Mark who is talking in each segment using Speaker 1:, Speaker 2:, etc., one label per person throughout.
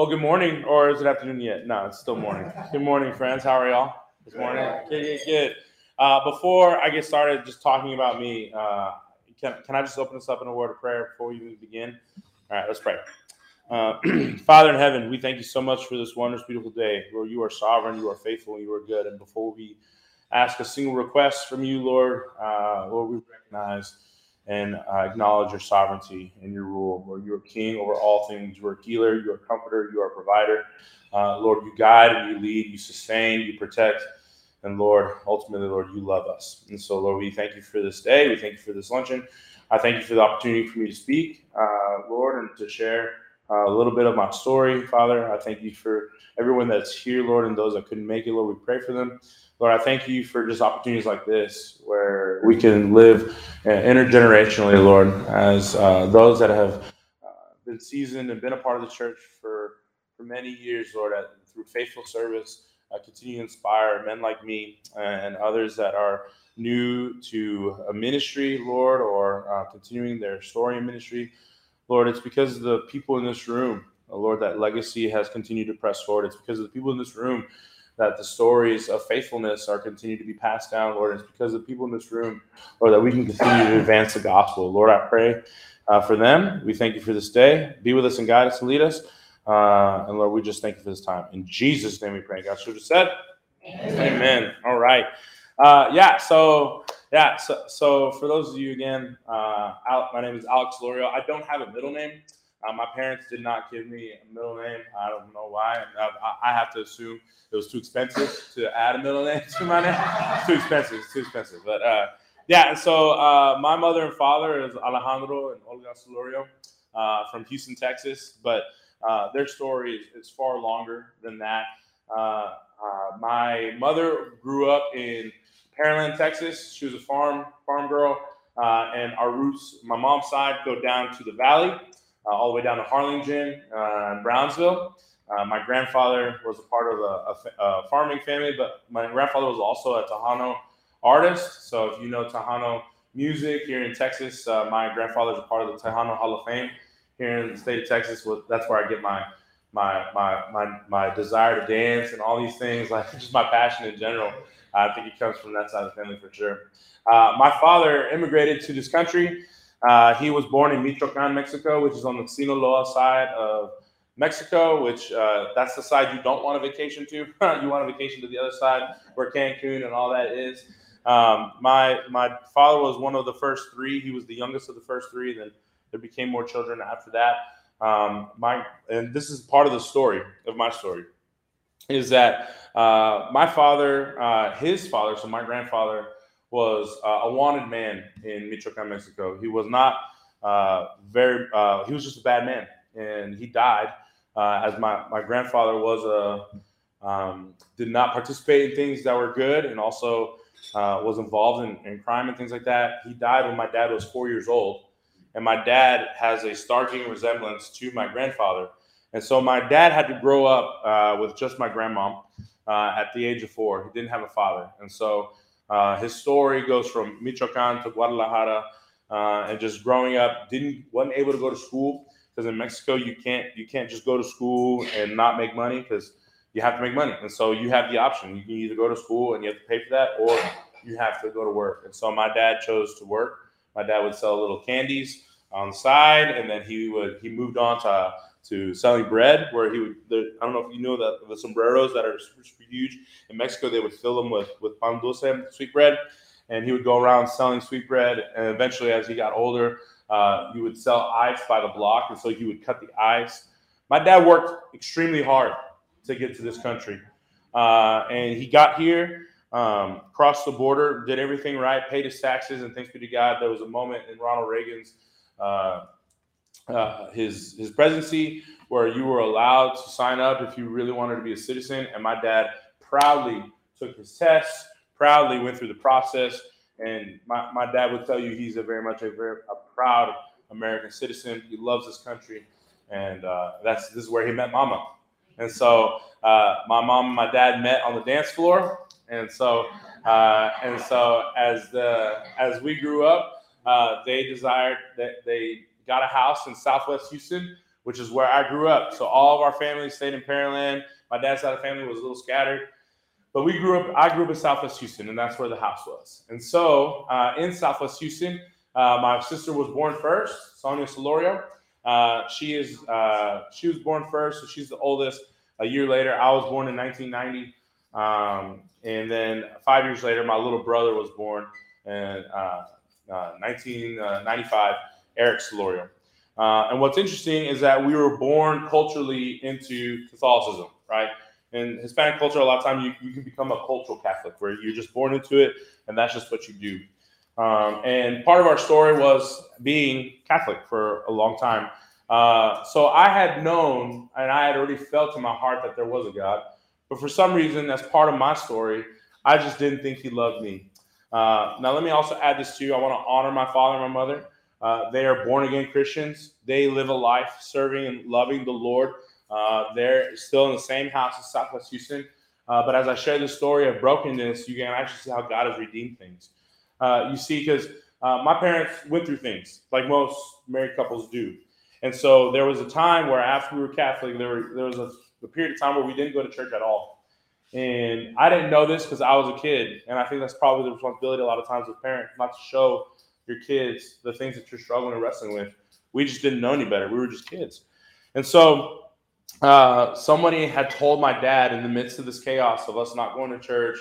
Speaker 1: Well, good morning, or is it afternoon yet? No, it's still morning. Good morning, friends. How are y'all this morning? Good, good, good. Uh, before I get started, just talking about me, uh, can, can I just open us up in a word of prayer before we begin? All right, let's pray. Uh, Father in heaven, we thank you so much for this wondrous, beautiful day. Lord, you are sovereign, you are faithful, and you are good. And before we ask a single request from you, Lord, uh, Lord, we recognize and uh, acknowledge your sovereignty and your rule. Lord, you are king over all things. You are healer, you are comforter, you are provider. Uh, Lord, you guide and you lead, you sustain, you protect. And Lord, ultimately, Lord, you love us. And so, Lord, we thank you for this day. We thank you for this luncheon. I thank you for the opportunity for me to speak, uh, Lord, and to share uh, a little bit of my story, Father. I thank you for everyone that's here, Lord, and those that couldn't make it, Lord. We pray for them. Lord, I thank you for just opportunities like this where we can live intergenerationally, Lord, as uh, those that have uh, been seasoned and been a part of the church for, for many years, Lord, at, through faithful service, uh, continue to inspire men like me and others that are new to a ministry, Lord, or uh, continuing their story in ministry. Lord, it's because of the people in this room, Lord, that legacy has continued to press forward. It's because of the people in this room that the stories of faithfulness are continued to be passed down, Lord. It's because of the people in this room, Lord, that we can continue to advance the gospel. Lord, I pray uh, for them. We thank you for this day. Be with us and guide us and lead us. Uh, and Lord, we just thank you for this time. In Jesus' name we pray. God should have said, Amen. Amen. All right. Uh, yeah. So, yeah. So, so for those of you again, uh, my name is Alex Solorio. I don't have a middle name. Uh, my parents did not give me a middle name. I don't know why. I, I, have to assume it was too expensive to add a middle name to my name. It's too expensive. It's too expensive. But uh, yeah, so uh, my mother and father is Alejandro and Olga Solorio uh, from Houston, Texas. But uh, their story is, is, far longer than that. Uh, my mother grew up in Pearland, Texas. She was a farm farm girl. and our roots, my mom's side, go down to the valley uh, all the way down to Harlingen uh, Brownsville. Uh, my grandfather was a part of a, a, a, farming family, but my grandfather was also a Tejano artist. So if you know Tejano music here in Texas, uh, my grandfather is a part of the Tejano Hall of Fame here in the state of Texas. That's where I get my my my my, my desire to dance and all these things, like just my passion in general. I think it comes from that side of the family for sure. Uh, my father immigrated to this country uh, he was born in Michoacan, Mexico, which is on the Sinaloa side of Mexico, which uh, that's the side you don't want a vacation to. you want a vacation to the other side where Cancun and all that is. Um, my my father was one of the first three. He was the youngest of the first three. Then there became more children after that. Um, my and this is part of the story of my story is that uh, my father, uh, his father, so my grandfather was uh, a wanted man in Michoacan, Mexico. He was not uh, very, uh, he was just a bad man. And he died uh, as my, my grandfather was a, um, did not participate in things that were good and also uh, was involved in, in crime and things like that. He died when my dad was four years old. And my dad has a starking resemblance to my grandfather. And so my dad had to grow up uh, with just my grandmom at the age of four. He didn't have a father. And so uh, his story goes from Michoacan to Guadalajara, uh, and just growing up, didn't wasn't able to go to school because in Mexico you can't you can't just go to school and not make money because you have to make money, and so you have the option. You can either go to school and you have to pay for that, or you have to go to work. And so my dad chose to work. My dad would sell little candies on the side, and then he would he moved on to to selling bread, where he would. The, I don't know if you know that the sombreros that are super, super huge in Mexico, they would fill them with with pan dulce, sweet bread, and he would go around selling sweet bread. And eventually, as he got older, uh, he would sell ice by the block, and so he would cut the ice. My dad worked extremely hard to get to this country, uh, and he got here. Um, crossed the border, did everything right, paid his taxes, and thanks be to God, there was a moment in Ronald Reagan's uh, uh, his his presidency where you were allowed to sign up if you really wanted to be a citizen. And my dad proudly took his test, proudly went through the process. And my, my dad would tell you he's a very much a very a proud American citizen. He loves this country, and uh, that's this is where he met Mama. And so uh, my mom and my dad met on the dance floor. And so uh, and so as the as we grew up, uh, they desired that they got a house in Southwest Houston which is where I grew up. So all of our family stayed in Pearland. My dad's side of family was a little scattered. But we grew up, I grew up in Southwest Houston, and that's where the house was. And so uh, in Southwest Houston, uh, my sister was born first, Sonia Solorio. Uh, she is uh, she was born first, so she's the oldest. A year later, I was born in 1990, um, and then five years later, my little brother was born in 1995, uh, uh, Eric Solorio. and what's interesting is that we were born culturally into Catholicism, right? in Hispanic culture, a lot of time you, you can become a cultural Catholic where you're just born into it and that's just what you do. Um, and part of our story was being Catholic for a long time. Uh, so I had known and I had already felt in my heart that there was a God. But for some reason, that's part of my story. I just didn't think He loved me. Uh, now, let me also add this to you. I want to honor my father and my mother. Uh, they are born again Christians. They live a life serving and loving the Lord uh, they're still in the same house as Southwest Houston. Uh, but as I share the story of brokenness, you can actually see how God has redeemed things. Uh, you see, because uh, my parents went through things like most married couples do. And so there was a time where after we were Catholic, there, were, there was a, a period of time where we didn't go to church at all. And I didn't know this because I was a kid. And I think that's probably the responsibility a lot of times with parents, not to show your kids the things that you're struggling and wrestling with. We just didn't know any better. We were just kids. And so uh, somebody had told my dad in the midst of this chaos of us not going to church,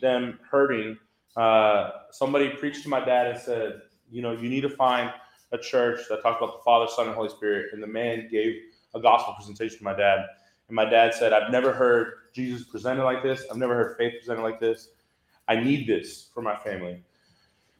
Speaker 1: them hurting. Uh, somebody preached to my dad and said, you know, you need to find a church that talks about the Father, Son, and Holy Spirit. And the man gave a gospel presentation to my dad. And my dad said, I've never heard Jesus presented like this. I've never heard faith presented like this. I need this for my family.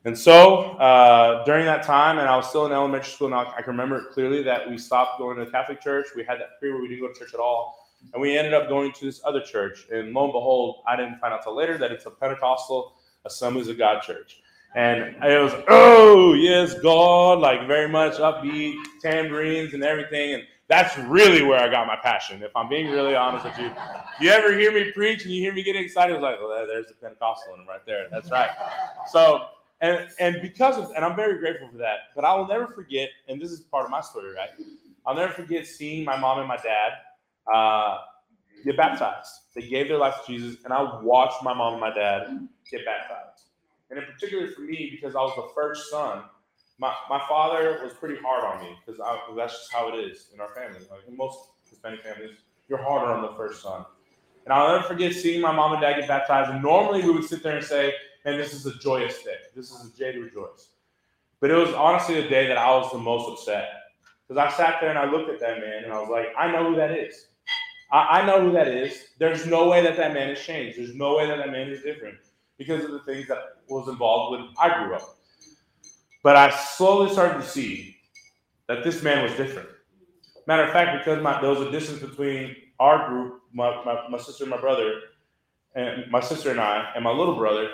Speaker 1: And so uh, during that time, and I was still in elementary school, and I can remember it clearly that we stopped going to the Catholic church. We had that period where we didn't go to church at all. And we ended up going to this other church. And lo and behold, I didn't find out till later that it's a Pentecostal Assemblies of God church. And it was, oh, yes, God, like very much upbeat, tambourines and everything. And that's really where I got my passion, if I'm being really honest with you. You ever hear me preach and you hear me getting excited? It's like, well, there's the Pentecostal in him right there. That's right. So and and because of and I'm very grateful for that. But I will never forget, and this is part of my story, right? I'll never forget seeing my mom and my dad uh, get baptized. They gave their life to Jesus, and I watched my mom and my dad get baptized. And in particular for me, because I was the first son, my, my father was pretty hard on me because that's just how it is in our family. Like in most Hispanic families, you're harder on the first son. And I'll never forget seeing my mom and dad get baptized. And normally we would sit there and say, and this is a joyous day. This is a day to rejoice. But it was honestly the day that I was the most upset because I sat there and I looked at that man and I was like, I know who that is. I, I know who that is. There's no way that that man has changed. There's no way that that man is different because of the things that was involved when I grew up. But I slowly started to see that this man was different. Matter of fact, because my, there was a distance between our group, my, my, my sister and my brother, and my sister and I, and my little brother,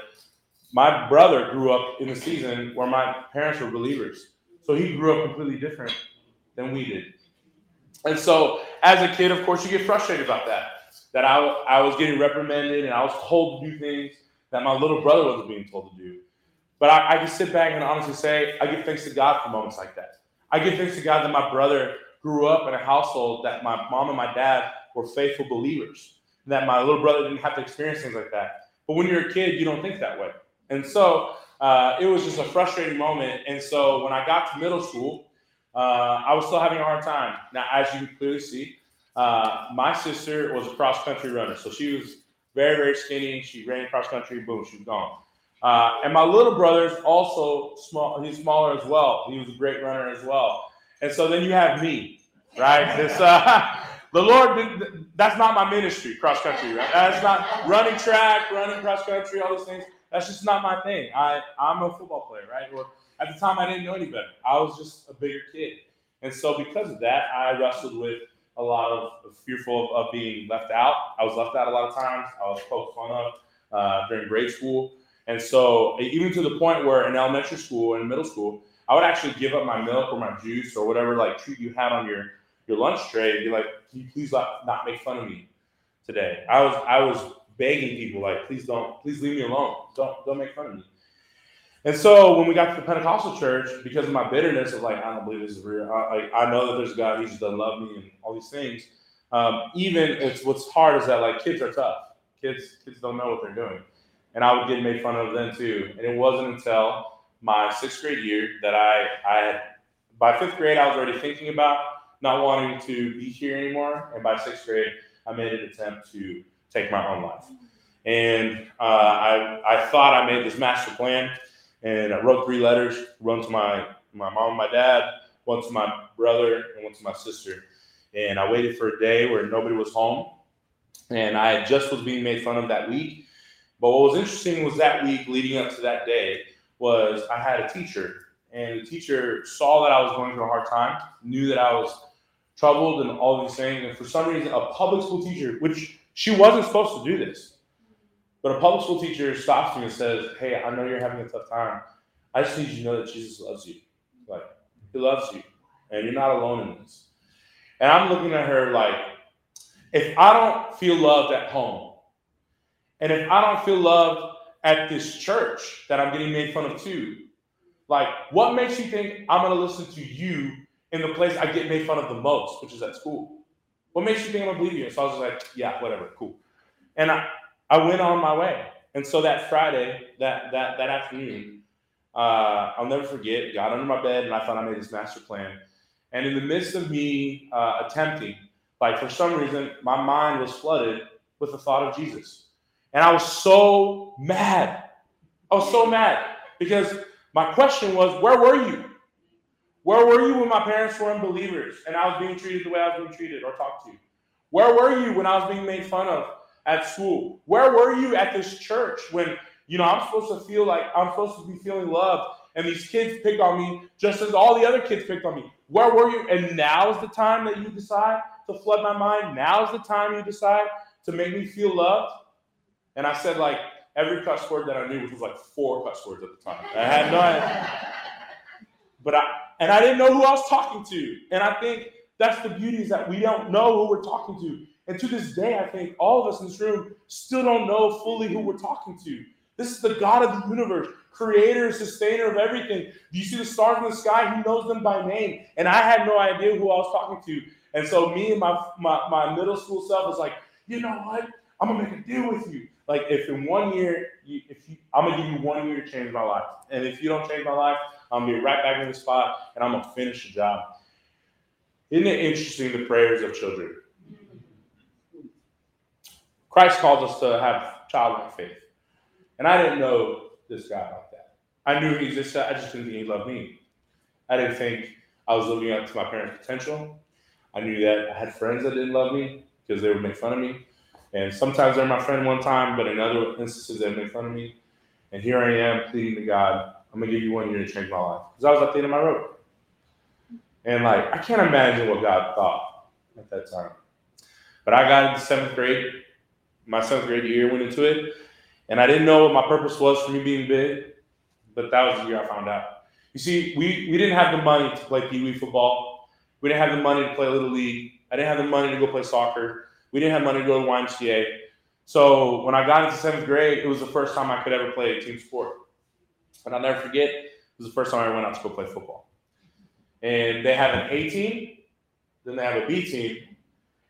Speaker 1: my brother grew up in a season where my parents were believers. So he grew up completely different than we did. And so as a kid, of course, you get frustrated about that. That I, I was getting reprimanded and I was told to do things that my little brother wasn't being told to do. But I, I can sit back and honestly say, I give thanks to God for moments like that. I give thanks to God that my brother grew up in a household that my mom and my dad were faithful believers, that my little brother didn't have to experience things like that. But when you're a kid, you don't think that way. And so uh, it was just a frustrating moment. And so when I got to middle school, uh, I was still having a hard time. Now, as you can clearly see, uh, my sister was a cross country runner. So she was very, very skinny. She ran cross country, boom, she was gone. Uh, and my little brother's also small. He's smaller as well. He was a great runner as well. And so then you have me, right? This, uh, the Lord, that's not my ministry, cross country, right? That's not running track, running cross country, all those things that's just not my thing. I I'm a football player, right? Or at the time I didn't know any better. I was just a bigger kid, and so because of that, I wrestled with a lot of fearful of, of being left out. I was left out a lot of times. I was poked fun of uh, during grade school, and so even to the point where in elementary school and middle school, I would actually give up my milk or my juice or whatever like treat you had on your your lunch tray and be like, "Can you please not, not make fun of me today?" I was I was begging people like, please don't, please leave me alone. Don't don't make fun of me. And so when we got to the Pentecostal church, because of my bitterness of like, I don't believe this is real. I, I know that there's God, he just doesn't love me and all these things. Um, even it's what's hard is that like kids are tough. Kids, kids don't know what they're doing. And I would get made fun of then too. And it wasn't until my sixth grade year that I, I had, by fifth grade, I was already thinking about not wanting to be here anymore. And by sixth grade, I made an attempt to take my own life. And uh, I, I thought I made this master plan and I wrote three letters, one to my, my mom, my dad, one to my brother, and one to my sister. And I waited for a day where nobody was home. And I just was being made fun of that week. But what was interesting was that week leading up to that day was I had a teacher, and the teacher saw that I was going through a hard time, knew that I was troubled and all these things. And for some reason, a public school teacher, which she wasn't supposed to do this, but a public school teacher stops me and says, Hey, I know you're having a tough time. I just need you to know that Jesus loves you. Like, He loves you, and you're not alone in this. And I'm looking at her like, if I don't feel loved at home, and if I don't feel loved at this church that I'm getting made fun of too, like, what makes you think I'm going to listen to you in the place I get made fun of the most, which is at school? What makes you think I'm to believe you? So I was like, yeah, whatever, cool. And I, I went on my way. And so that Friday, that that that afternoon, uh, I'll never forget. Got under my bed and I thought I made this master plan. And in the midst of me uh, attempting, like for some reason, my mind was flooded with the thought of Jesus. And I was so mad. I was so mad because my question was, where were you? Where were you when my parents were unbelievers and I was being treated the way I was being treated or talked to? Where were you when I was being made fun of at school? Where were you at this church when, you know, I'm supposed to feel like I'm supposed to be feeling loved and these kids pick on me just as all the other kids picked on me? Where were you? And now's the time that you decide to flood my mind. Now's the time you decide to make me feel loved. And I said like every cuss word that I knew, which was like four cuss words at the time. I had no idea. But I and I didn't know who I was talking to. And I think that's the beauty is that we don't know who we're talking to. And to this day, I think all of us in this room still don't know fully who we're talking to. This is the God of the universe, creator, sustainer of everything. Do you see the stars in the sky? He knows them by name. And I had no idea who I was talking to. And so me and my, my, my middle school self was like, you know what? I'm gonna make a deal with you. Like if in one year, you, if you, I'm gonna give you one year to change my life, and if you don't change my life, I'm gonna be right back in the spot, and I'm gonna finish the job. Isn't it interesting the prayers of children? Christ calls us to have childlike faith, and I didn't know this guy like that. I knew he existed. I just didn't think he loved me. I didn't think I was living up to my parents' potential. I knew that I had friends that didn't love me because they would make fun of me. And sometimes they're my friend one time, but in other instances they make fun of me. And here I am pleading to God, I'm gonna give you one year to change my life. Because I was at the end of my rope. And like I can't imagine what God thought at that time. But I got into seventh grade. My seventh grade year went into it. And I didn't know what my purpose was for me being big, but that was the year I found out. You see, we, we didn't have the money to play Pee Wee football. We didn't have the money to play a Little League. I didn't have the money to go play soccer. We didn't have money to go to YMCA. So when I got into seventh grade, it was the first time I could ever play a team sport. And I'll never forget, it was the first time I went out to go play football. And they have an A team, then they have a B team,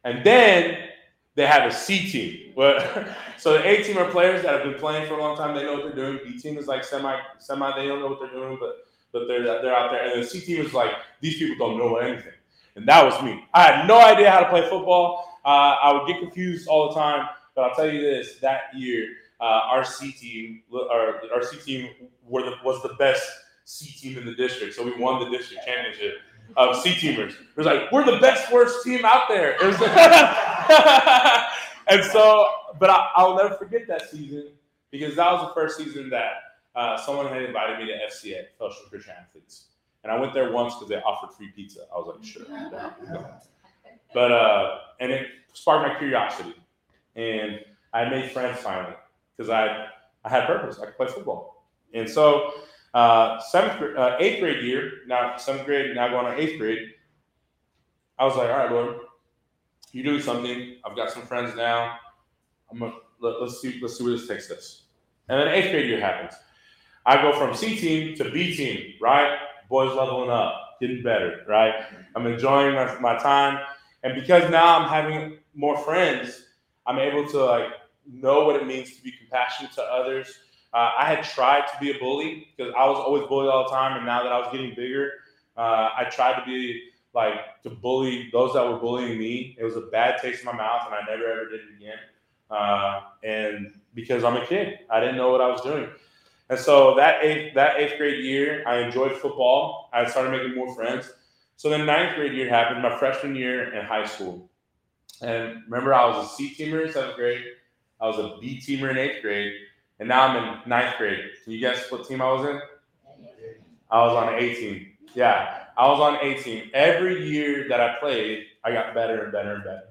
Speaker 1: and then they have a C team. so the A team are players that have been playing for a long time. They know what they're doing. B team is like semi, semi. They don't know what they're doing, but but they're they're out there. And the C team is like these people don't know anything. And that was me. I had no idea how to play football. Uh, I would get confused all the time, but I'll tell you this: that year, uh, our C team, our, our C team, the, was the best C team in the district. So we won the district championship of C teamers. It was like we're the best worst team out there. and so, but I, will never forget that season because that was the first season that uh, someone had invited me to FCA, Fellowship Christian Athletes, and I went there once because they offered free pizza. I was like, sure. But uh, and it sparked my curiosity, and I made friends finally because I I had purpose. I could play football, and so uh, seventh, uh, eighth grade year, now seventh grade, now going on eighth grade. I was like, all right, Lord, you doing something. I've got some friends now. I'm gonna let, us see let's see where this takes us. And then eighth grade year happens. I go from C team to B team, right? Boys leveling up, getting better, right? I'm enjoying my, my time. And because now I'm having more friends, I'm able to like know what it means to be compassionate to others. Uh, I had tried to be a bully because I was always bullied all the time, and now that I was getting bigger, uh, I tried to be like to bully those that were bullying me. It was a bad taste in my mouth, and I never ever did it again. Uh, and because I'm a kid, I didn't know what I was doing. And so that eighth that eighth grade year, I enjoyed football. I started making more friends. So then ninth grade year happened, my freshman year in high school. And remember, I was a C teamer in seventh grade. I was a B teamer in eighth grade, and now I'm in ninth grade. Can you guess what team I was in? I was on A team. Yeah, I was on A team. Every year that I played, I got better and better and better.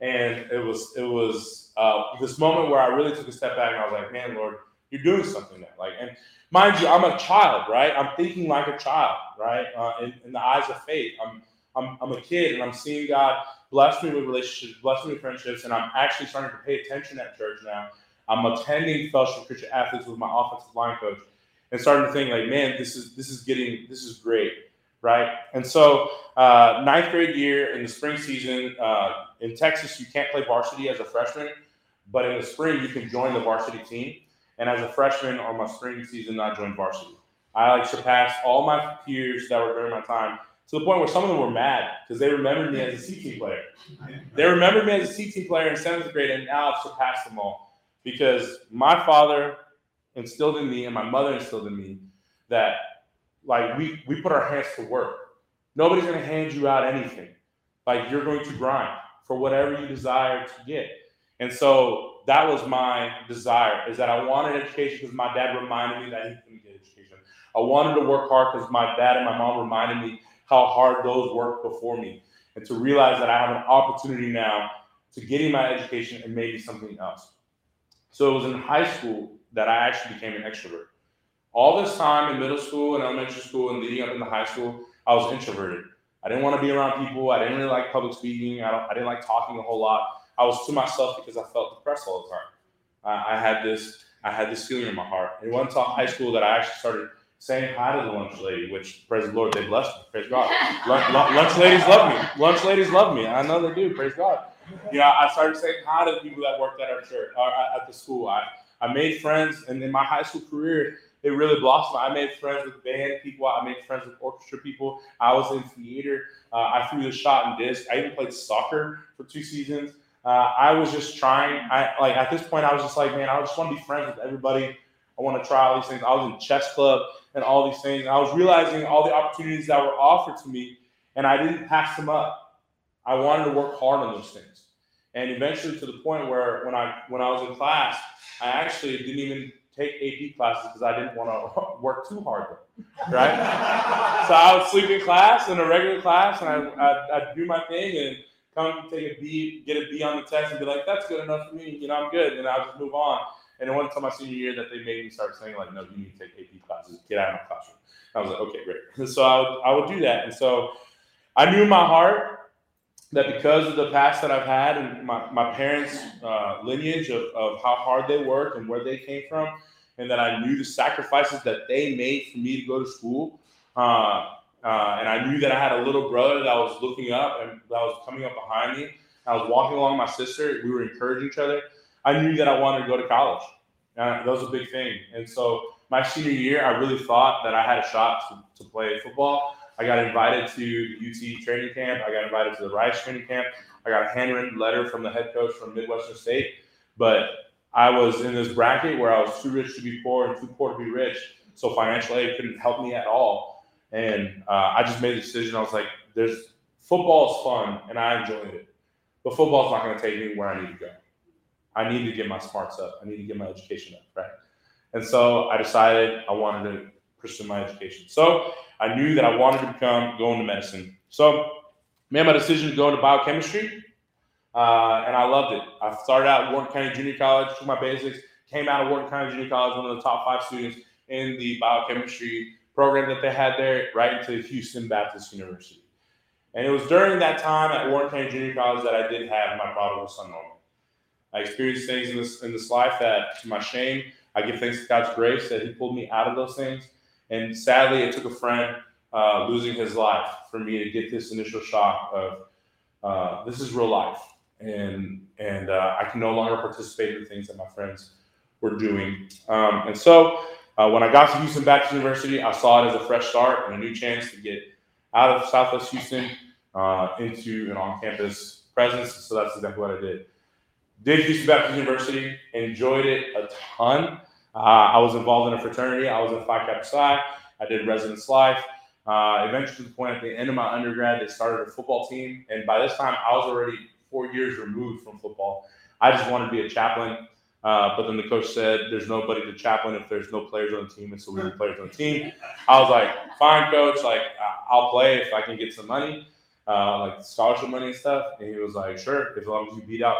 Speaker 1: And it was it was uh, this moment where I really took a step back and I was like, man, Lord, you're doing something there. Like, and mind you, I'm a child, right? I'm thinking like a child, right? Uh, in, in the eyes of faith, I'm I'm, I'm a kid and I'm seeing God bless me with relationships, bless me with friendships, and I'm actually starting to pay attention at church now. I'm attending Fellowship Christian Athletes with my offensive line coach and starting to think like, man, this is this is getting this is great, right? And so uh, ninth grade year in the spring season uh, in Texas, you can't play varsity as a freshman, but in the spring you can join the varsity team. And as a freshman on my spring season, I joined varsity. I like surpassed all my peers that were during my time to the point where some of them were mad because they remembered me as a C team player. They remembered me as a C team player in seventh grade, and now I've surpassed them all because my father instilled in me and my mother instilled in me that like we we put our hands to work. Nobody's gonna hand you out anything. Like you're going to grind for whatever you desire to get. And so that was my desire is that I wanted education because my dad reminded me that he couldn't get education. I wanted to work hard because my dad and my mom reminded me how hard those worked before me, and to realize that I have an opportunity now to getting my education and maybe something else. So it was in high school that I actually became an extrovert. All this time in middle school and elementary school and leading up into high school, I was introverted. I didn't want to be around people. I didn't really like public speaking. I, I didn't like talking a whole lot. I was to myself because I felt depressed all the time. I had this I had this feeling in my heart. It wasn't until high school that I actually started saying hi to the lunch lady, which praise the Lord, they blessed me. Praise God. lunch, lunch, ladies love me. Lunch ladies love me. I know they do. Praise God. You know, I started saying hi to the people that worked at our church or at the school. I, I made friends, and in my high school career, it really blossomed. I made friends with band people. I made friends with orchestra people. I was in theater. Uh, I threw the shot and disc. I even played soccer for two seasons. Uh, I was just trying. I like at this point, I was just like, man, I just want to be friends with everybody. I want to try all these things. I was in chess club and all these things. I was realizing all the opportunities that were offered to me, and I didn't pass them up. I wanted to work hard on those things, and eventually to the point where when I when I was in class, I actually didn't even take AP classes because I didn't want to work too hard, right? so I would sleep in class in a regular class, and I I'd, I'd do my thing and come take a B, get a B on the test, and be like, "That's good enough for me. You know, I'm good," and I'll just move on. And it wasn't until my senior year that they made me start saying like, "No, you need to take AP classes. Get out of my classroom." I was like, "Okay, great." So I would, I would do that, and so I knew in my heart that because of the past that I've had and my, my parents' uh, lineage of, of how hard they worked and where they came from, and that I knew the sacrifices that they made for me to go to school. Uh, uh, and I knew that I had a little brother that was looking up and that was coming up behind me. I was walking along with my sister. We were encouraging each other. I knew that I wanted to go to college. Uh, that was a big thing. And so my senior year, I really thought that I had a shot to, to play football. I got invited to the UT training camp. I got invited to the Rice training camp. I got a handwritten letter from the head coach from Midwestern State. But I was in this bracket where I was too rich to be poor and too poor to be rich. So financial aid couldn't help me at all. And uh, I just made the decision. I was like, "There's football is fun, and I enjoyed it, but football's not going to take me where I need to go. I need to get my smarts up. I need to get my education up, right?" And so I decided I wanted to pursue my education. So I knew that I wanted to become go into medicine. So made my decision to go into biochemistry, uh, and I loved it. I started out at Wharton County Junior College, took my basics, came out of Wharton County Junior College, one of the top five students in the biochemistry program that they had there right into Houston Baptist University. And it was during that time at Wharton County Junior College that I did have my prodigal son moment. I experienced things in this in this life that, to my shame, I give thanks to God's grace that He pulled me out of those things. And sadly, it took a friend uh, losing his life for me to get this initial shock of uh, this is real life, and and uh, I can no longer participate in the things that my friends were doing. Um, and so, uh, when I got to Houston Baptist University, I saw it as a fresh start and a new chance to get out of Southwest Houston uh, into an on-campus presence. So that's exactly what I did. Did Houston Baptist University, enjoyed it a ton. Uh, I was involved in a fraternity. I was in Phi Kappa Psi. I did residence life. Uh, eventually, to the point at the end of my undergrad, they started a football team, and by this time, I was already four years removed from football. I just wanted to be a chaplain, uh, but then the coach said, "There's nobody to chaplain if there's no players on the team," and so we need players on the team. I was like, "Fine, coach. Like, I'll play if I can get some money, uh, like scholarship money and stuff." And he was like, "Sure, as long as you beat out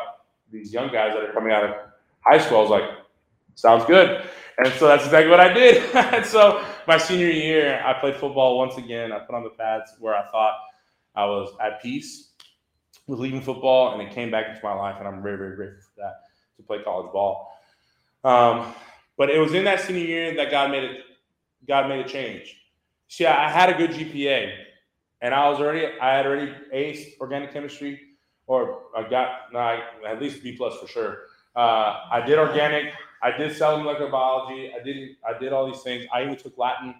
Speaker 1: these young guys that are coming out of high school." I was like, "Sounds good." And so that's exactly what I did. and so my senior year, I played football once again. I put on the pads where I thought I was at peace with leaving football, and it came back into my life, and I'm very, very grateful for that to play college ball. Um, but it was in that senior year that God made it. God made a change. See, I had a good GPA, and I was already I had already aced organic chemistry, or I got no, at least B plus for sure. Uh, I did organic I did cell molecular biology. I did I did all these things. I even took Latin.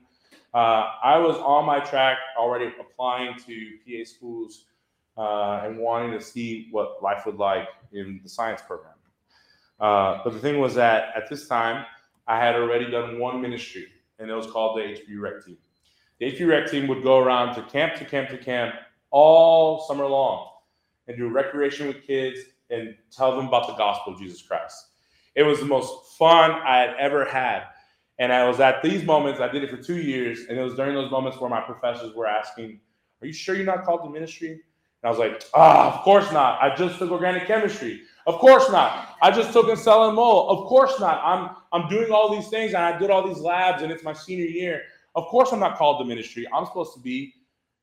Speaker 1: Uh, I was on my track already applying to PA schools uh, and wanting to see what life would like in the science program. Uh, but the thing was that at this time, I had already done one ministry, and it was called the HB Rec Team. The HB Rec Team would go around to camp to camp to camp all summer long and do recreation with kids and tell them about the gospel of Jesus Christ. It was the most fun I had ever had. And I was at these moments, I did it for two years. And it was during those moments where my professors were asking, Are you sure you're not called to ministry? And I was like, Ah, of course not. I just took organic chemistry. Of course not. I just took cell and mold. Of course not. I'm I'm doing all these things and I did all these labs and it's my senior year. Of course I'm not called to ministry. I'm supposed to be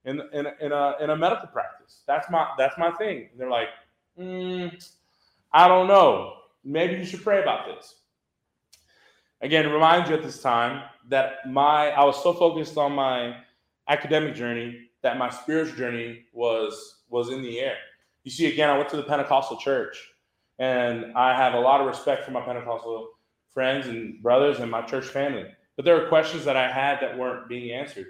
Speaker 1: in in, in a in a medical practice. That's my that's my thing. And they're like, mm, I don't know maybe you should pray about this. Again, remind you at this time that my I was so focused on my academic journey that my spiritual journey was was in the air. You see, again, I went to the Pentecostal church, and I have a lot of respect for my Pentecostal friends and brothers and my church family. But there were questions that I had that weren't being answered.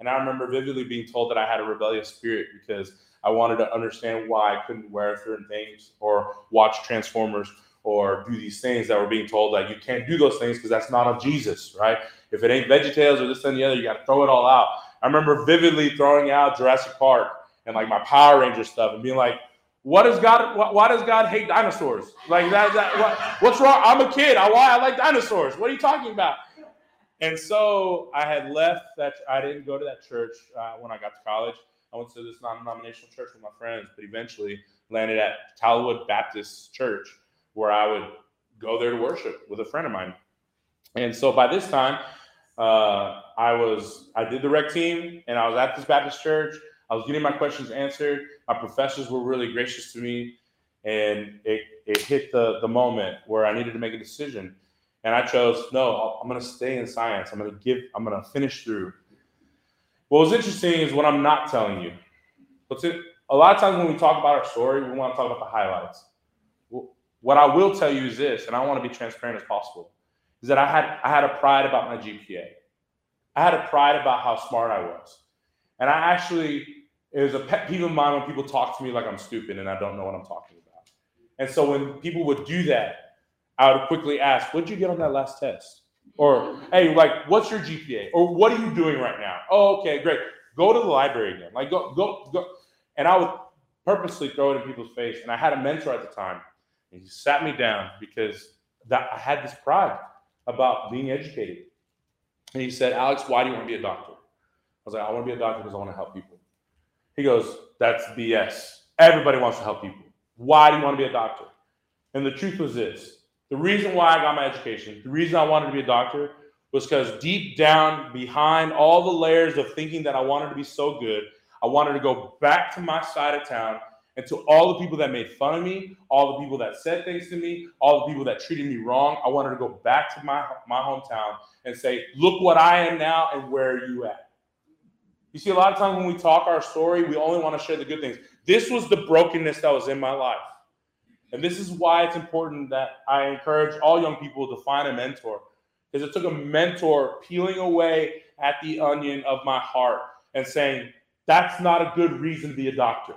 Speaker 1: And I remember vividly being told that I had a rebellious spirit because I wanted to understand why I couldn't wear certain things or watch Transformers or do these things that we're being told that you can't do those things because that's not of Jesus, right? If it ain't VeggieTales or this and the other, you got to throw it all out. I remember vividly throwing out Jurassic Park and like my Power Ranger stuff and being like, what does God? Why does God hate dinosaurs? Like that? that what, what's wrong? I'm a kid. I why I like dinosaurs. What are you talking about? And so I had left that. I didn't go to that church uh, when I got to college. I went to this non-denominational church with my friends, but eventually landed at Tallowood Baptist Church where I would go there to worship with a friend of mine. And so by this time, uh, I was I did the rec team, and I was at this Baptist church. I was getting my questions answered. My professors were really gracious to me, and it it hit the the moment where I needed to make a decision, and I chose no. I'm going to stay in science. I'm going to give. I'm going to finish through. What was interesting is what I'm not telling you. It? A lot of times when we talk about our story, we want to talk about the highlights. What I will tell you is this, and I want to be transparent as possible, is that I had I had a pride about my GPA. I had a pride about how smart I was. And I actually, it was a pet peeve of mine when people talk to me like I'm stupid and I don't know what I'm talking about. And so when people would do that, I would quickly ask, What'd you get on that last test? Or, hey, like, what's your GPA? Or what are you doing right now? Oh, okay, great. Go to the library again. Like, go, go, go. And I would purposely throw it in people's face. And I had a mentor at the time and he sat me down because that I had this pride about being educated. And he said, Alex, why do you want to be a doctor? I was like, I want to be a doctor because I want to help people. He goes, That's BS. Everybody wants to help people. Why do you want to be a doctor? And the truth was this the reason why I got my education, the reason I wanted to be a doctor was because deep down behind all the layers of thinking that I wanted to be so good, I wanted to go back to my side of town And to all the people that made fun of me, all the people that said things to me, all the people that treated me wrong, I wanted to go back to my, my hometown and say, look what I am now and where are you at? You see, a lot of times when we talk our story, we only want to share the good things. This was the brokenness that was in my life. And this is why it's important that I encourage all young people to find a mentor. Because it took a mentor peeling away at the onion of my heart and saying, that's not a good reason to be a doctor.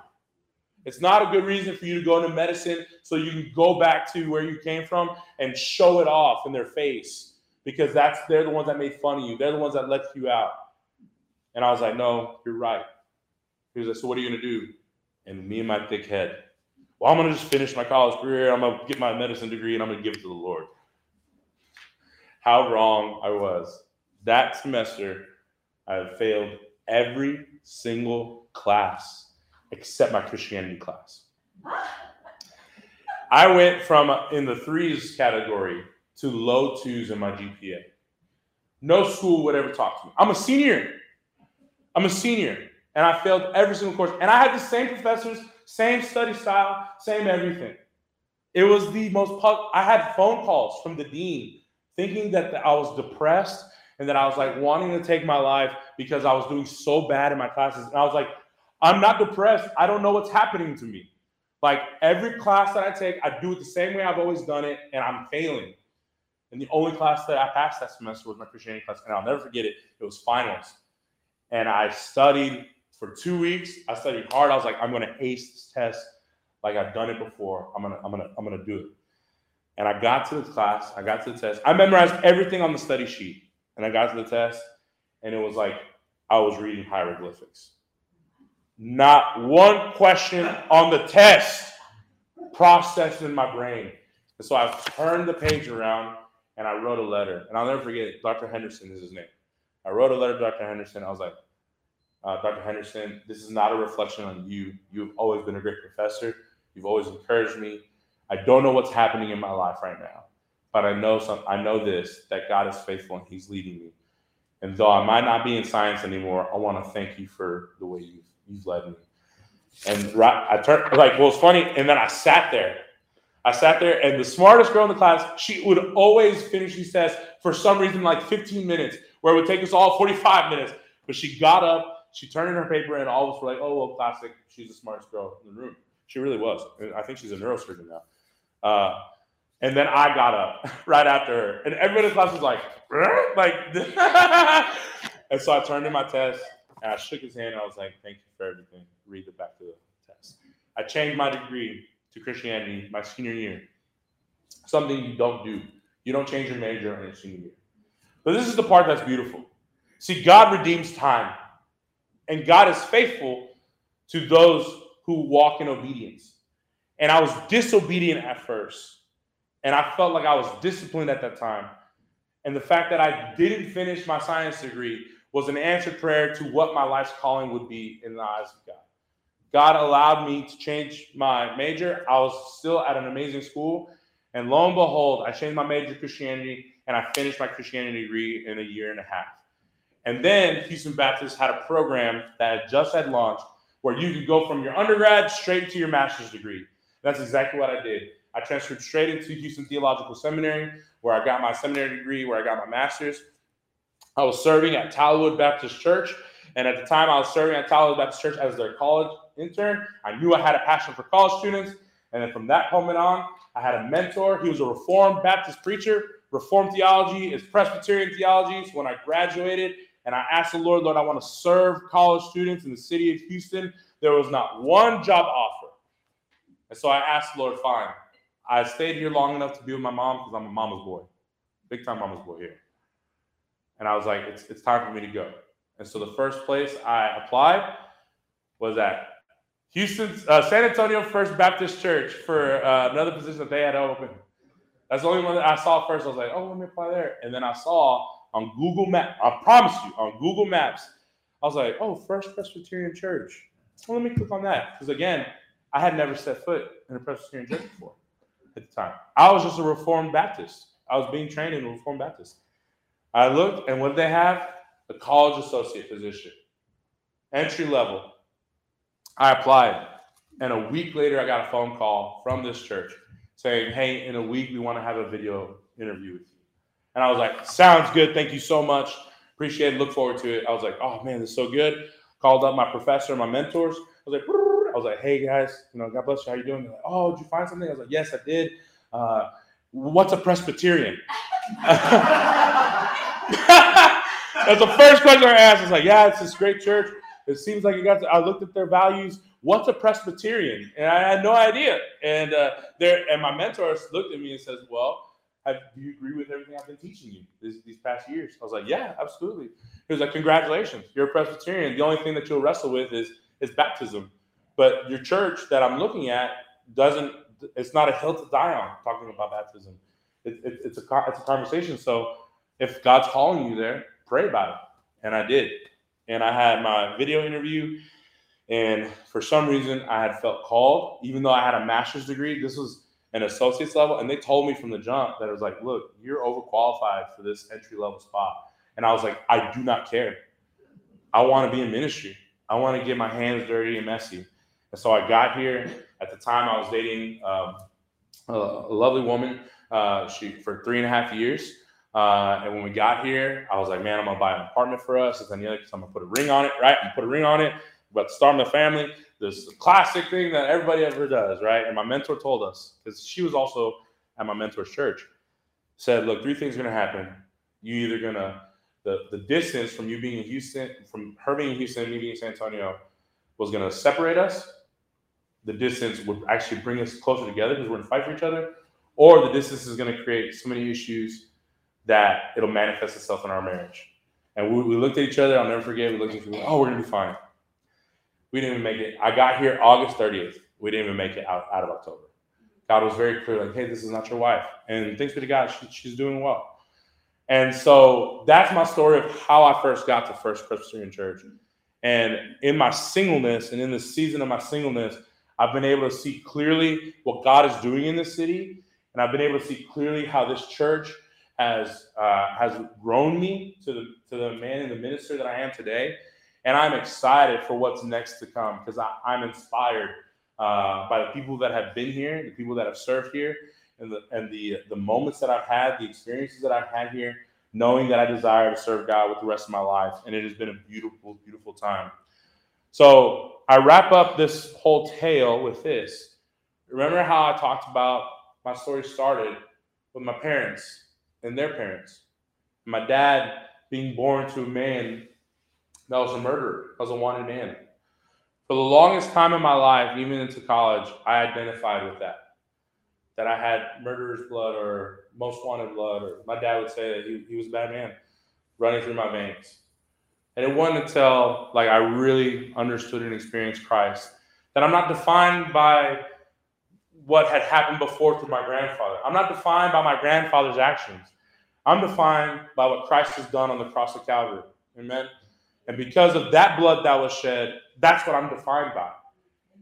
Speaker 1: It's not a good reason for you to go into medicine so you can go back to where you came from and show it off in their face because that's they're the ones that made fun of you. They're the ones that left you out. And I was like, no, you're right. He was like, so what are you gonna do? And me and my thick head, well, I'm gonna just finish my college career. I'm gonna get my medicine degree and I'm gonna give it to the Lord. How wrong I was. That semester, I failed every single class except my Christianity class. I went from in the threes category to low twos in my GPA. No school would ever talk to me. I'm a senior. I'm a senior, and I failed every single course. And I had the same professors, same study style, same everything. It was the most. I had phone calls from the dean thinking that I was depressed and that I was like wanting to take my life because I was doing so bad in my classes. And I was like, I'm not depressed. I don't know what's happening to me. Like every class that I take, I do it the same way I've always done it, and I'm failing. And the only class that I passed that semester was my Christianity class, and I'll never forget it. It was finals, and I studied for two weeks. I studied hard. I was like, I'm going to ace this test, like I've done it before. I'm gonna, I'm gonna, I'm gonna do it. And I got to the class. I got to the test. I memorized everything on the study sheet, and I got to the test, and it was like I was reading hieroglyphics. Not one question on the test processed in my brain. And so I turned the page around and I wrote a letter. And I'll never forget. Dr. Henderson is his name. I wrote a letter to Dr. Henderson. I was like, uh, Dr. Henderson, this is not a reflection on you. You've always been a great professor. You've always encouraged me. I don't know what's happening in my life right now, but I know some. I know this that God is faithful and He's leading me. And though I might not be in science anymore, I want to thank you for the way you've you've led me. And right, I turned like, well, it's funny. And then I sat there. I sat there, and the smartest girl in the class, she would always finish these tests for some reason, like 15 minutes, where it would take us all 45 minutes. But she got up, she turned in her paper, and all of us were like, oh, well, classic. She's the smartest girl in the room. She really was. I think she's a neurosurgeon now. Uh, and then I got up right after her, and everybody in class was like, like, and so I turned in my test, and I shook his hand. And I was like, "Thank you for everything." Read the back of the test. I changed my degree to Christianity my senior year. Something you don't do. You don't change your major in your senior year. But this is the part that's beautiful. See, God redeems time, and God is faithful to those who walk in obedience. And I was disobedient at first, and I felt like I was disciplined at that time. And the fact that I didn't finish my science degree was an answered prayer to what my life's calling would be in the eyes of God. God allowed me to change my major. I was still at an amazing school. And lo and behold, I changed my major to Christianity and I finished my Christianity degree in a year and a half. And then Houston Baptist had a program that just had launched where you could go from your undergrad straight to your master's degree. That's exactly what I did. I transferred straight into Houston Theological Seminary, where I got my seminary degree, where I got my master's. I was serving at Tallowood Baptist Church. And at the time I was serving at Tallowood Baptist Church as their college intern, I knew I had a passion for college students. And then from that moment on, I had a mentor. He was a Reformed Baptist preacher. Reformed theology is Presbyterian theology. So when I graduated and I asked the Lord, Lord, I want to serve college students in the city of Houston, there was not one job offer. And so I asked the Lord, fine. I stayed here long enough to be with my mom because I'm a mama's boy, big time mama's boy here. And I was like, it's, it's time for me to go. And so the first place I applied was at Houston, uh, San Antonio First Baptist Church for uh, another position that they had open. That's the only one that I saw first. I was like, oh, let me apply there. And then I saw on Google Maps, I promise you, on Google Maps, I was like, oh, First Presbyterian Church. Well, let me click on that. Because again, I had never set foot in a Presbyterian church before at the time. I was just a Reformed Baptist. I was being trained in a Reformed Baptist. I looked, and what did they have? A college associate position, entry level. I applied. And a week later, I got a phone call from this church saying, Hey, in a week, we want to have a video interview with you. And I was like, Sounds good. Thank you so much. Appreciate it. Look forward to it. I was like, Oh man, this is so good. Called up my professor, my mentors. I was like, I was like, Hey guys, you know, God bless you. How you doing? They're Like, oh, did you find something? I was like, Yes, I did. Uh, what's a Presbyterian? That's the first question I asked. It's like, yeah, it's this great church. It seems like you got. To, I looked at their values. What's a Presbyterian? And I had no idea. And uh, there, and my mentor looked at me and says, "Well, have, do you agree with everything I've been teaching you this, these past years?" I was like, "Yeah, absolutely." He was like, "Congratulations, you're a Presbyterian. The only thing that you'll wrestle with is is baptism, but your church that I'm looking at doesn't. It's not a hill to die on talking about baptism. It, it, it's a it's a conversation. So if God's calling you there, pray about it. And I did. And I had my video interview. And for some reason, I had felt called, even though I had a master's degree. This was an associate's level. And they told me from the jump that it was like, look, you're overqualified for this entry level spot. And I was like, I do not care. I want to be in ministry. I want to get my hands dirty and messy. And so I got here. At the time, I was dating um, a, lovely woman. Uh, she for three and a half years. Uh, and when we got here, I was like, man, I'm gonna buy an apartment for us. And then I'm gonna put a ring on it, right? I'm put a ring on it. But starting the family, this classic thing that everybody ever does, right? And my mentor told us because she was also at my mentor's church. Said, look, three things are gonna happen. You either gonna the the distance from you being in Houston, from her being in Houston and me being in San Antonio, was gonna separate us. The distance would actually bring us closer together because we're gonna fight for each other, or the distance is gonna create so many issues that it'll manifest itself in our marriage. And we, we looked at each other. I'll never forget. We looked at each other. Oh, we're gonna be fine. We didn't even make it. I got here August 30th. We didn't even make it out, out of October. God was very clear, like, hey, this is not your wife. And thanks be to God, she, she's doing well. And so that's my story of how I first got to First Presbyterian Church. And in my singleness and in the season of my singleness, I've been able to see clearly what God is doing in this city. And I've been able to see clearly how this church has uh, has grown me to the to the man and the minister that I am today, and I'm excited for what's next to come because I'm inspired uh, by the people that have been here, the people that have served here, and the and the the moments that I've had, the experiences that I've had here, knowing that I desire to serve God with the rest of my life, and it has been a beautiful, beautiful time. So I wrap up this whole tale with this. Remember how I talked about my story started with my parents and their parents. My dad being born to a man that was a murderer, was a wanted man. For the longest time in my life, even into college, I identified with that. That I had murderer's blood or most wanted blood, or my dad would say that he, he was a bad man running through my veins. And it wasn't until like I really understood and experienced Christ that I'm not defined by what had happened before through my grandfather. I'm not defined by my grandfather's actions. I'm defined by what Christ has done on the cross of Calvary. Amen. And because of that blood that was shed, that's what I'm defined by.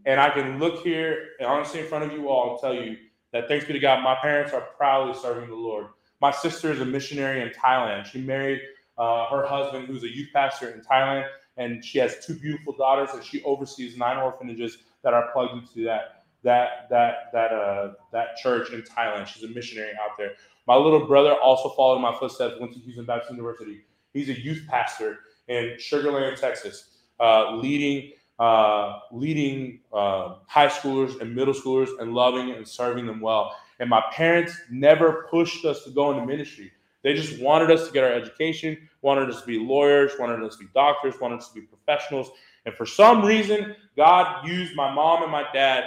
Speaker 1: And I can look here and honestly in front of you all and tell you that thanks be to God, my parents are proudly serving the Lord. My sister is a missionary in Thailand. She married uh, her husband, who's a youth pastor in Thailand, and she has two beautiful daughters, and she oversees nine orphanages that are plugged into that that that that uh that church in Thailand. She's a missionary out there. My little brother also followed my footsteps, went to Houston Baptist University. He's a youth pastor in Sugar Land, Texas, uh, leading uh, leading uh, high schoolers and middle schoolers and loving and serving them well. And my parents never pushed us to go into ministry. They just wanted us to get our education, wanted us to be lawyers, wanted us to be doctors, wanted us to be professionals. And for some reason, God used my mom and my dad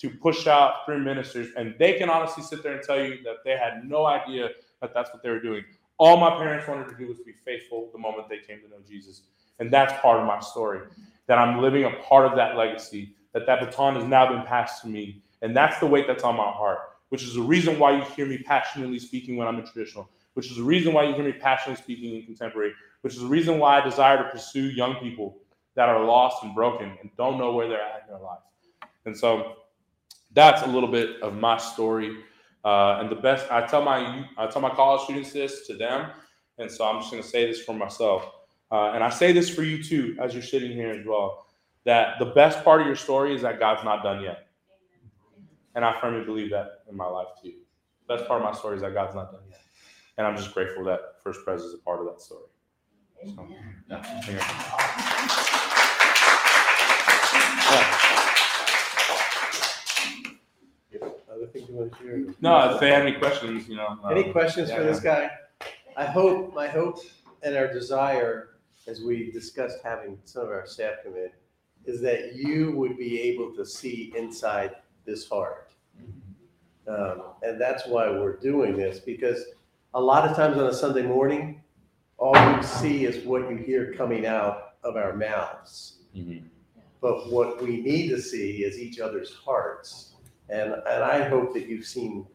Speaker 1: to push out three ministers, and they can honestly sit there and tell you that they had no idea that that's what they were doing. All my parents wanted to do was be faithful the moment they came to know Jesus, and that's part of my story. That I'm living a part of that legacy. That that baton has now been passed to me, and that's the weight that's on my heart. Which is the reason why you hear me passionately speaking when I'm in traditional. Which is the reason why you hear me passionately speaking in contemporary. Which is the reason why I desire to pursue young people that are lost and broken and don't know where they're at in their life. And so that's a little bit of my story. Uh, and the best, I tell my I tell my college students this to them, and so I'm just going to say this for myself, uh, and I say this for you too, as you're sitting here as well. that the best part of your story is that God's not done yet. And I firmly believe that in my life too. Best part of my story is that God's not done yet. And I'm just grateful that First Pres is a part of that story. So, yeah.
Speaker 2: Other things you want to share?
Speaker 1: No, if they have any questions, you know.
Speaker 2: Any
Speaker 1: um,
Speaker 2: questions for
Speaker 1: yeah.
Speaker 2: this guy? I hope, my hope and our desire, as we discussed having some of our staff come in, is that you would be able to see inside this heart. Um, and that's why we're doing this, because a lot of times on a Sunday morning, all you see is what you hear coming out of our mouths.
Speaker 1: Mhm.
Speaker 2: But what we need to see is each other's hearts. And, and I hope that you've seen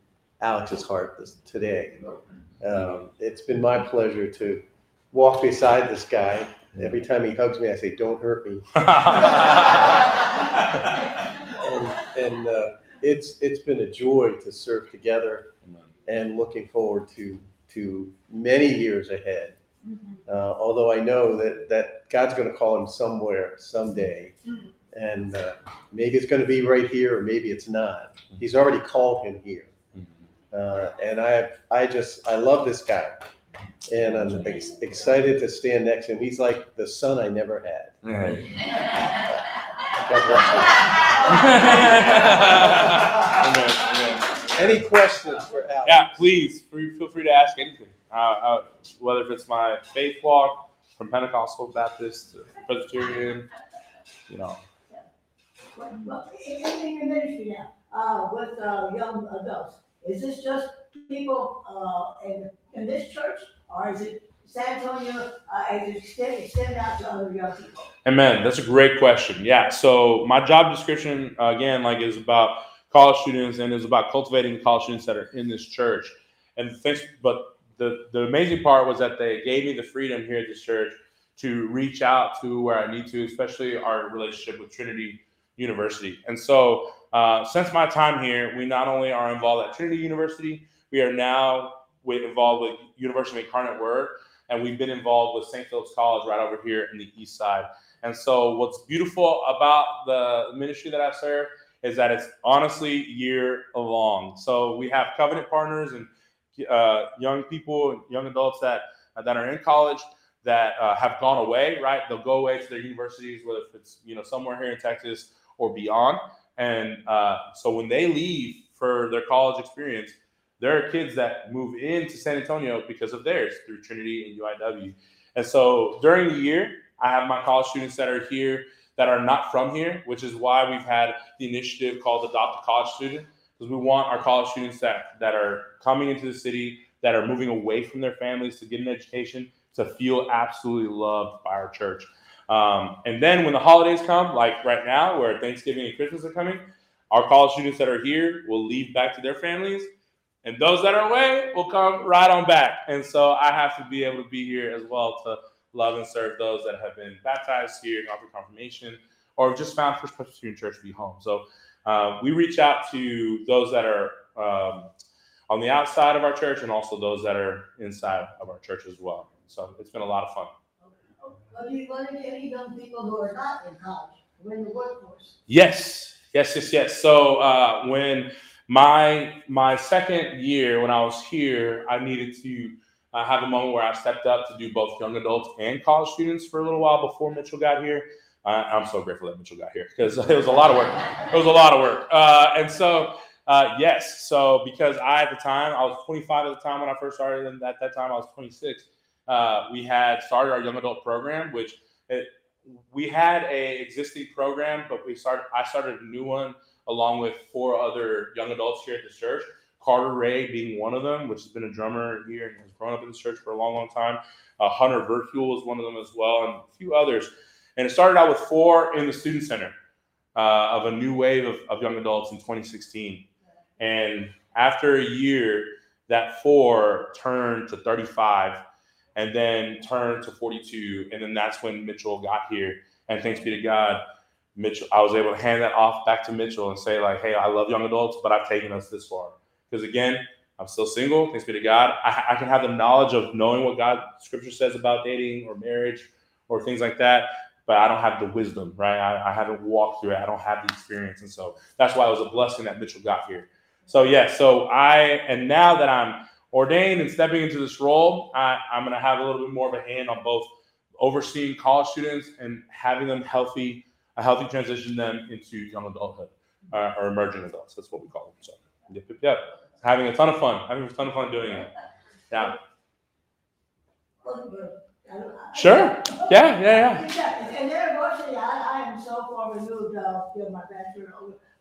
Speaker 2: Alex's heart this, today. Um, it's been my pleasure to walk beside this guy. Every time he hugs me, I say, "Don't hurt me." And, and uh, it's it's been a joy to serve together, and looking forward to to many years ahead. Uh, although I know that that God's going to call him somewhere someday, and uh, maybe it's going to be right here, or maybe it's not. He's already called him here. Uh, and I, I just, I love this guy, and I'm ex- excited to stand next to him. He's like the son I never had. God
Speaker 1: Amen, amen.
Speaker 2: bless. Any questions for Alex?
Speaker 1: Yeah, please free, feel free to ask anything. Uh, uh, whether if it's my faith walk from Pentecostal Baptist to Presbyterian, you know.
Speaker 3: Well, well, in, ministry now, uh, with, uh, young adults, is this just people, uh, in, in this church? Or is it San Antonio, uh, is extend, extend out to other young people?
Speaker 1: Amen. That's a great question. Yeah. So my job description uh, again, like, is about college students and is about cultivating the college students that are in this church. And thanks, but the the amazing part was that they gave me the freedom here at this church to reach out to where I need to, especially our relationship with Trinity University. And so, uh, since my time here, we not only are involved at Trinity University, we are now with, involved with University of Incarnate Word, and we've been involved with St. Philip's College right over here in the East Side. And so, what's beautiful about the ministry that I serve is that it's honestly year long. So we have covenant partners and uh, young people, and young adults that that are in college that uh, have gone away. Right, they'll go away to their universities, whether it's you know somewhere here in Texas or beyond. And uh, so when they leave for their college experience, there are kids that move into San Antonio because of theirs through Trinity and UIW. And so during the year, I have my college students that are here that are not from here, which is why we've had the initiative called Adopt a College Student, because we want our college students that, that are coming into the city, that are moving away from their families to get an education, to feel absolutely loved by our church. Um, and then when the holidays come, like right now, where Thanksgiving and Christmas are coming, our college students that are here will leave back to their families, and those that are away will come right on back. And so I have to be able to be here as well to love and serve those that have been baptized here, and offer confirmation, or just found First Presbyterian Church to be home. So uh, we reach out to those that are um, on the outside of our church and also those that are inside of our church as well. So it's been a lot of fun.
Speaker 3: Young people who are not in college, in the workforce?
Speaker 1: Yes, yes, yes, yes. So uh, when my my second year, when I was here, I needed to uh, have a moment where I stepped up to do both young adults and college students for a little while before Mitchell got here. Uh, I'm so grateful that Mitchell got here because it was a lot of work. It was a lot of work, uh, and so uh, yes. So because I at the time I was 25 at the time when I first started, and at that time I was 26. Uh, we had started our young adult program, which it, we had a existing program, but we started. I started a new one along with four other young adults here at the church. Carter Ray being one of them, which has been a drummer here and has grown up in the church for a long, long time. Uh, Hunter Verfuel was one of them as well, and a few others. And it started out with four in the student center uh, of a new wave of, of young adults in 2016. And after a year, that four turned to 35 and then turned to 42. And then that's when Mitchell got here. And thanks be to God, Mitchell, I was able to hand that off back to Mitchell and say, like, hey, I love young adults, but I've taken us this far. Because again, I'm still single. Thanks be to God. I, I can have the knowledge of knowing what God Scripture says about dating or marriage or things like that. but I don't have the wisdom, right? I, I haven't walked through it. I don't have the experience, and so that's why it was a blessing that Mitchell got here. So yeah, so I and now that I'm ordained and stepping into this role, I, I'm going to have a little bit more of a hand on both overseeing college students and having them healthy, a healthy transition them into young adulthood uh, or emerging adults. That's what we call them. So, yep, yep, yep. Having a ton of fun. Having a ton of fun doing it. Yeah. Sure. Yeah, yeah, yeah.
Speaker 3: And varsity, I, I am so far removed, uh, you know, my bachelor,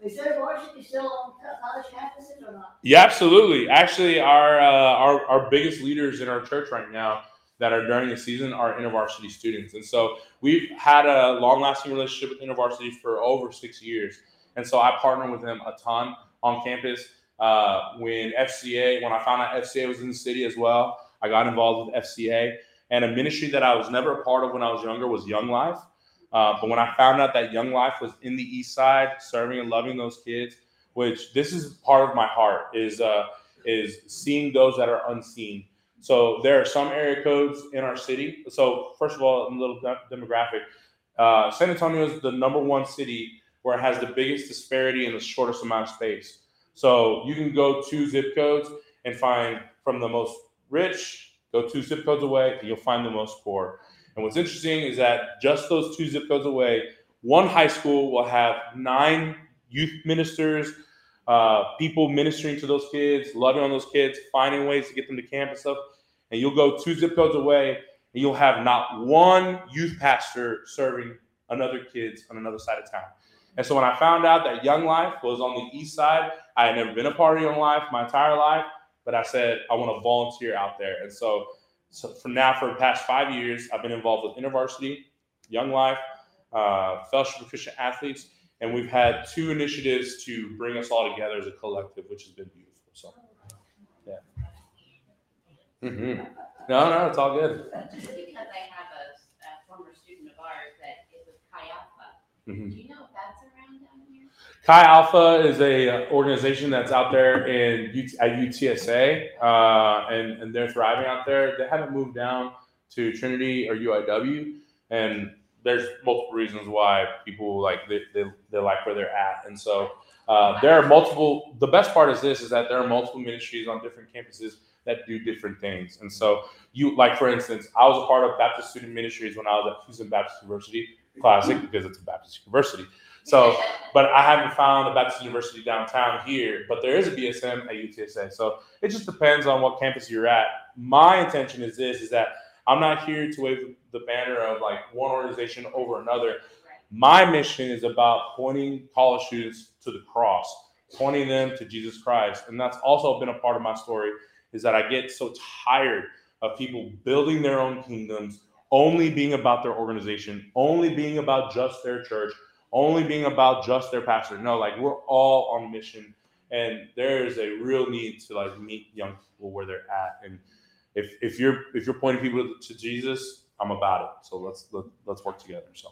Speaker 3: is there varsity still on college campuses or not?
Speaker 1: Yeah, absolutely. Actually, our uh, our our biggest leaders in our church right now that are during the season are InterVarsity students, and so we've had a long-lasting relationship with InterVarsity for over six years, and so I partner with them a ton on campus. Uh, when FCA, when I found out FCA was in the city as well, I got involved with FCA, and a ministry that I was never a part of when I was younger was Young Life. Uh, but when I found out that Young Life was in the East Side, serving and loving those kids, which this is part of my heart, is uh, is seeing those that are unseen. So there are some area codes in our city. So first of all, a little de- demographic. Uh, San Antonio is the number one city where it has the biggest disparity in the shortest amount of space. So you can go two zip codes and find from the most rich, go two zip codes away, and you'll find the most poor. And what's interesting is that just those two zip codes away, one high school will have nine youth ministers, uh, people ministering to those kids, loving on those kids, finding ways to get them to camp and stuff. And you'll go two zip codes away, and you'll have not one youth pastor serving another kids on another side of town. And so when I found out that Young Life was on the east side, I had never been a part of Young Life my entire life, but I said I want to volunteer out there. And so so for now, for the past five years, I've been involved with InterVarsity, Young Life, uh, Fellowship of Christian Athletes, and we've had two initiatives to bring us all together as a collective, which has been beautiful. So, yeah. Mm-hmm. No, no, it's all good.
Speaker 4: Just because I have a, a former student of ours that is with Alpha.
Speaker 1: Mhm.
Speaker 4: Do you know if that's around down here?
Speaker 1: Chi Alpha is a uh, organization that's out there in at UTSA, uh, and and they're thriving out there. They haven't moved down to Trinity or UIW, and there's multiple reasons why people like they, they, they like where they're at, and so uh, there are multiple. The best part is this: is that there are multiple ministries on different campuses that do different things, and so you like, for instance, I was a part of Baptist Student Ministries when I was at Houston Baptist University Classic because it's a Baptist university. So but I haven't found a Baptist University downtown here. But there is a BSM at UTSA, so it just depends on what campus you're at. My intention is this: is that I'm not here to wave the banner of like one organization over another. My mission is about pointing college students to the cross, pointing them to Jesus Christ, and that's also been a part of my story. Is that I get so tired of people building their own kingdoms, only being about their organization, only being about just their church, only being about just their pastor. No, like we're all on mission, and there is a real need to like meet young people where they're at. And if if you're if you're pointing people to Jesus, I'm about it. So let's let, let's work together. So.